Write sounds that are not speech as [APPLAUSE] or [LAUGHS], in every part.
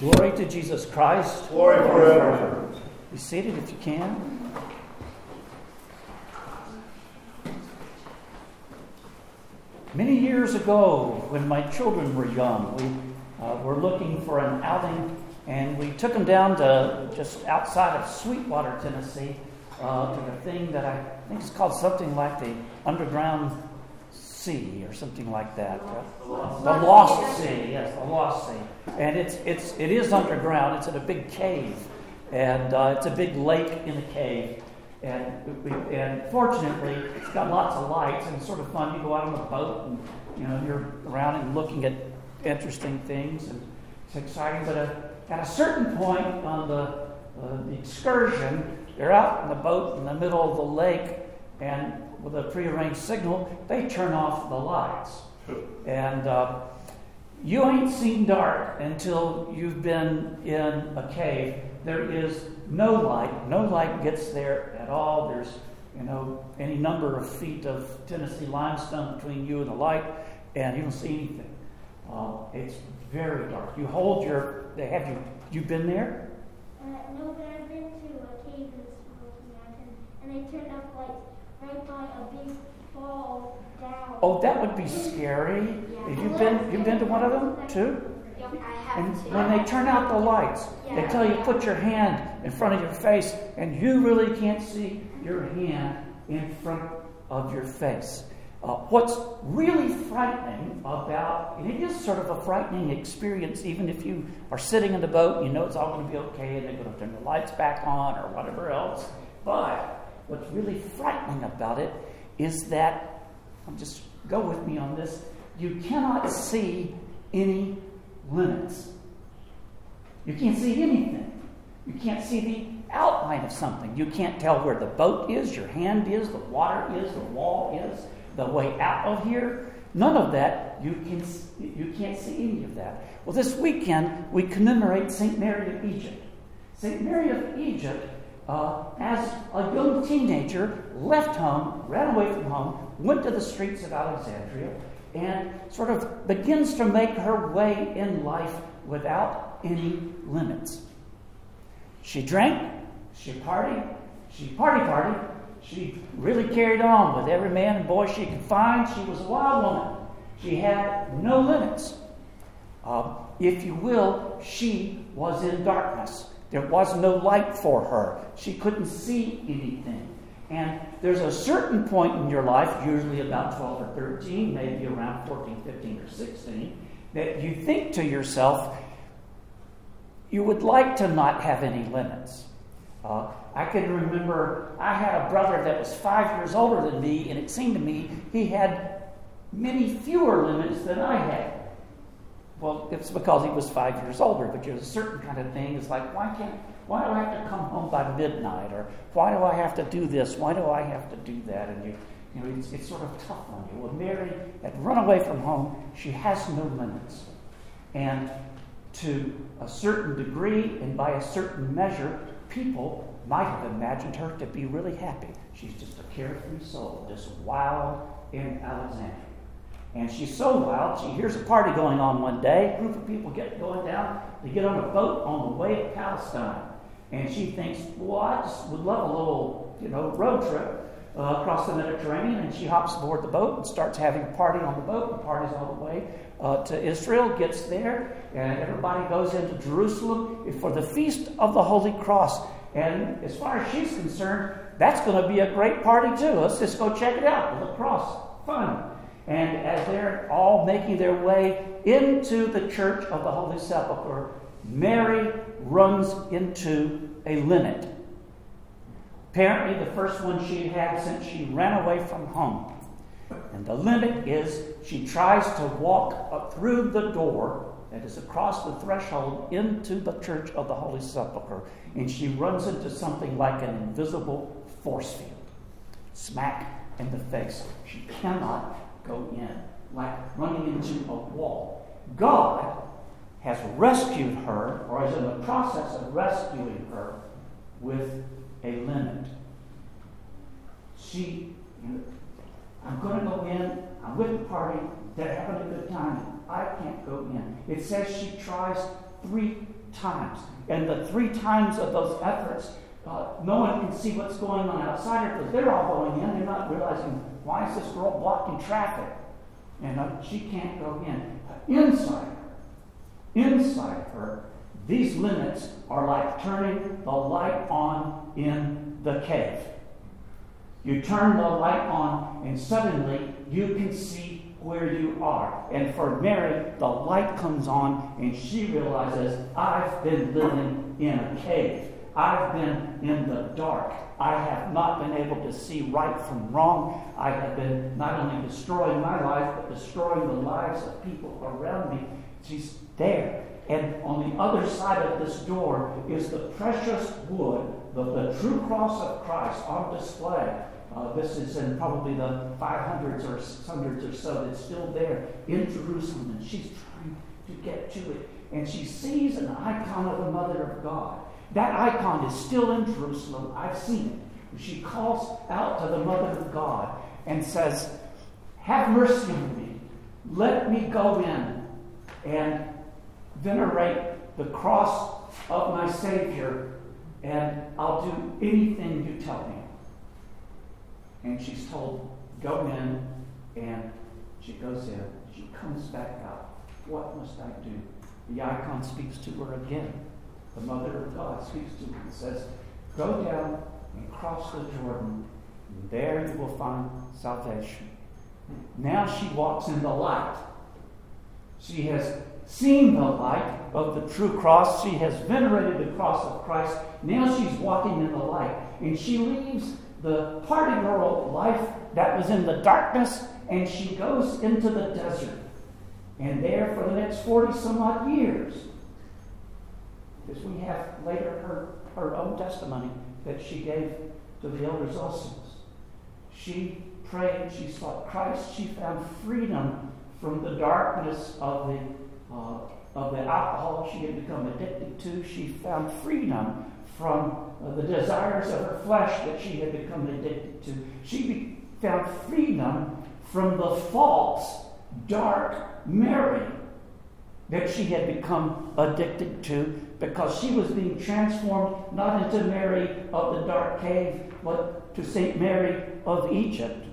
Glory to Jesus Christ. Glory forever. Be seated if you can. Many years ago, when my children were young, we uh, were looking for an outing, and we took them down to just outside of Sweetwater, Tennessee, uh, to the thing that I think is called something like the Underground Sea or something like that. The Lost Sea, yes, the Lost Sea. And it's, it's, it is underground, it's in a big cave, and uh, it's a big lake in a cave. And, we, and fortunately, it's got lots of lights, and it's sort of fun. You go out on a boat, and you know you're around and looking at interesting things, and it's exciting. But uh, at a certain point on the, uh, the excursion, they're out in the boat in the middle of the lake, and with a prearranged signal, they turn off the lights. And uh, you ain't seen dark until you've been in a cave. There is no light. No light gets there at all. There's, you know, any number of feet of Tennessee limestone between you and the light, and you don't see anything. Uh, it's very dark. You hold your. They have you. You've been there. Uh, no, but I've been to a cave in the Smoky Mountain, and they turned off lights right by a big fall down. Oh, that would be scary. Have you been? You've been to one of them too? Yep, I have And to. when they turn out the lights, they tell you put your hand in front of your face, and you really can't see your hand in front of your face. Uh, what's really frightening about, and it is sort of a frightening experience, even if you are sitting in the boat, you know it's all going to be okay, and they're going to turn the lights back on or whatever else. But what's really frightening about it is that, just go with me on this, you cannot see any limits. You can't see anything. You can't see the outline of something. You can't tell where the boat is, your hand is, the water is, the wall is, the way out of here. None of that. You can you can't see any of that. Well, this weekend we commemorate Saint Mary of Egypt. Saint Mary of Egypt, uh, as a young teenager, left home, ran away from home, went to the streets of Alexandria, and sort of begins to make her way in life without any limits. She drank, she partied, she party partied, she really carried on with every man and boy she could find. She was a wild woman. She had no limits. Uh, if you will, she was in darkness. There was no light for her. She couldn't see anything. And there's a certain point in your life, usually about 12 or 13, maybe around 14, 15, or 16, that you think to yourself, you would like to not have any limits. Uh, I can remember I had a brother that was five years older than me, and it seemed to me he had many fewer limits than I had. Well, it's because he was five years older, but there's a certain kind of thing. It's like, why can't, why do I have to come home by midnight, or why do I have to do this? Why do I have to do that? And you, you know, it's, it's sort of tough on you. Well, Mary had run away from home. She has no limits, and to a certain degree and by a certain measure, people might have imagined her to be really happy. She's just a carefree soul, just wild in Alexandria. And she's so wild, she hears a party going on one day. A group of people get going down. They get on a boat on the way to Palestine. And she thinks, well, I just would love a little, you know, road trip uh, across the Mediterranean. And she hops aboard the boat and starts having a party on the boat and parties all the way uh, to Israel. Gets there, and everybody goes into Jerusalem for the feast of the Holy Cross. And as far as she's concerned, that's going to be a great party too. Let's just go check it out. The cross, fun. And as they're all making their way into the church of the Holy Sepulchre, Mary runs into a limit. Apparently, the first one she had since she ran away from home. And the limit is she tries to walk up through the door that is across the threshold into the church of the Holy Sepulchre, and she runs into something like an invisible force field. Smack in the face. She cannot go in, like running into a wall. God has rescued her, or is in the process of rescuing her, with a limit. She, I'm going to go in, I'm with the party, they're having a good time. I can't go in. It says she tries three times. And the three times of those efforts, uh, no one can see what's going on outside her because they're all going in. They're not realizing why is this girl blocking traffic? And uh, she can't go in. Inside her, inside her, these limits are like turning the light on in the cave. You turn the light on, and suddenly you can see where you are. And for Mary, the light comes on, and she realizes, I've been living in a cave. I've been in the dark. I have not been able to see right from wrong. I have been not only destroying my life, but destroying the lives of people around me. She's there. And on the other side of this door is the precious wood, the, the true cross of Christ on display. Uh, this is in probably the 500s or 600s or so. It's still there in Jerusalem, and she's trying to get to it. And she sees an icon of the Mother of God. That icon is still in Jerusalem. I've seen it. She calls out to the Mother of God and says, Have mercy on me. Let me go in and venerate the cross of my Savior, and I'll do anything you tell me. And she's told, Go in, and she goes in. She comes back out. What must I do? The icon speaks to her again. The Mother of God speaks to her and says, Go down and cross the Jordan, and there you will find salvation. Now she walks in the light. She has seen the light of the true cross. She has venerated the cross of Christ. Now she's walking in the light. And she leaves the party girl life that was in the darkness and she goes into the desert. And there for the next 40 some odd years, because we have later her, her own testimony that she gave to the elder Zosimus. She prayed, she sought Christ, she found freedom from the darkness of the uh, of the alcohol she had become addicted to. She found freedom from uh, the desires of her flesh that she had become addicted to. She be- found freedom from the false, dark Mary that she had become addicted to because she was being transformed not into Mary of the dark cave, but to St. Mary of Egypt,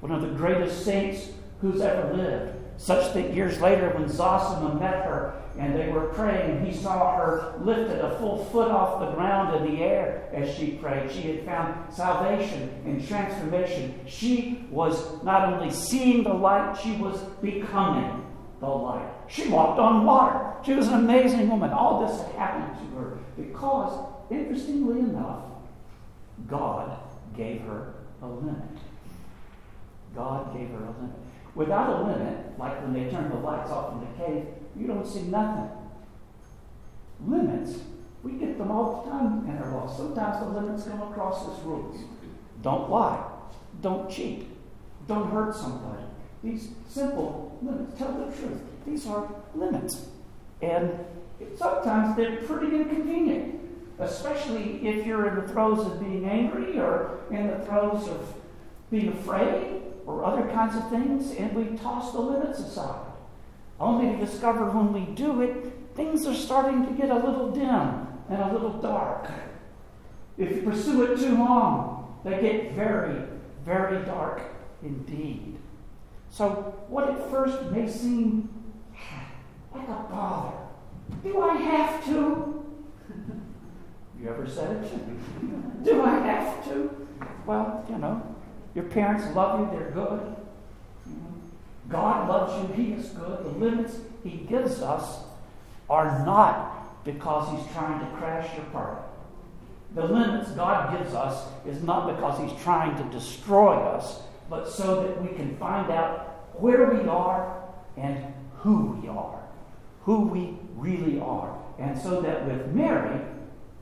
one of the greatest saints who's ever lived. Such that years later, when Zosima met her and they were praying, he saw her lifted a full foot off the ground in the air as she prayed. She had found salvation and transformation. She was not only seeing the light, she was becoming the light. She walked on water. She was an amazing woman. All this happened to her because, interestingly enough, God gave her a limit. God gave her a limit. Without a limit, like when they turn the lights off in the cave, you don't see nothing. Limits, we get them all the time in our lives. Sometimes the limits come across as rules. Don't lie. Don't cheat. Don't hurt somebody. These simple limits tell the truth. These are limits. And sometimes they're pretty inconvenient, especially if you're in the throes of being angry or in the throes of being afraid or other kinds of things, and we toss the limits aside. Only to discover when we do it, things are starting to get a little dim and a little dark. If you pursue it too long, they get very, very dark indeed. So, what at first may seem ah, like a bother, do I have to? you ever said it? [LAUGHS] do I have to? Well, you know, your parents love you, they're good. God loves you, He is good. The limits He gives us are not because He's trying to crash your party. The limits God gives us is not because He's trying to destroy us, but so that we can find out where we are and who we are, who we really are. And so that with Mary,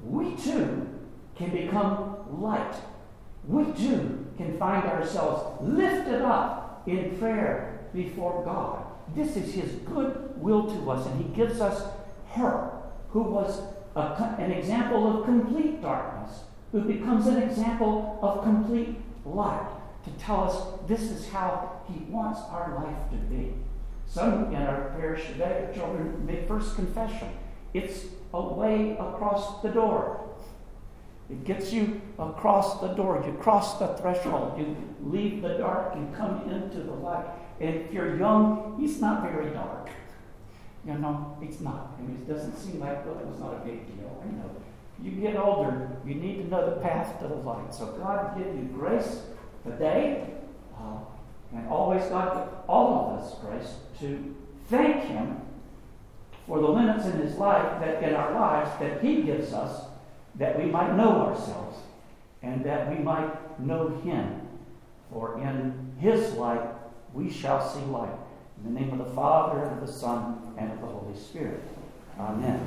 we too can become light. We too can find ourselves lifted up in prayer before God. This is His good will to us, and He gives us her, who was a, an example of complete darkness, who becomes an example of complete light, to tell us this is how He wants our life to be. Some in our parish today, our children make first confession, it's a way across the door. It gets you across the door. You cross the threshold. You leave the dark and come into the light. And if you're young, he's not very dark. You know, it's not. I mean, it doesn't seem like, well, it was not a big deal. I know. You get older, you need to know the path to the light. So God give you grace today, uh, and always God all of us grace to thank Him for the limits in His life that in our lives that He gives us, that we might know ourselves, and that we might know Him. For in His light we shall see light. In the name of the Father, and of the Son, and of the Holy Spirit. Amen.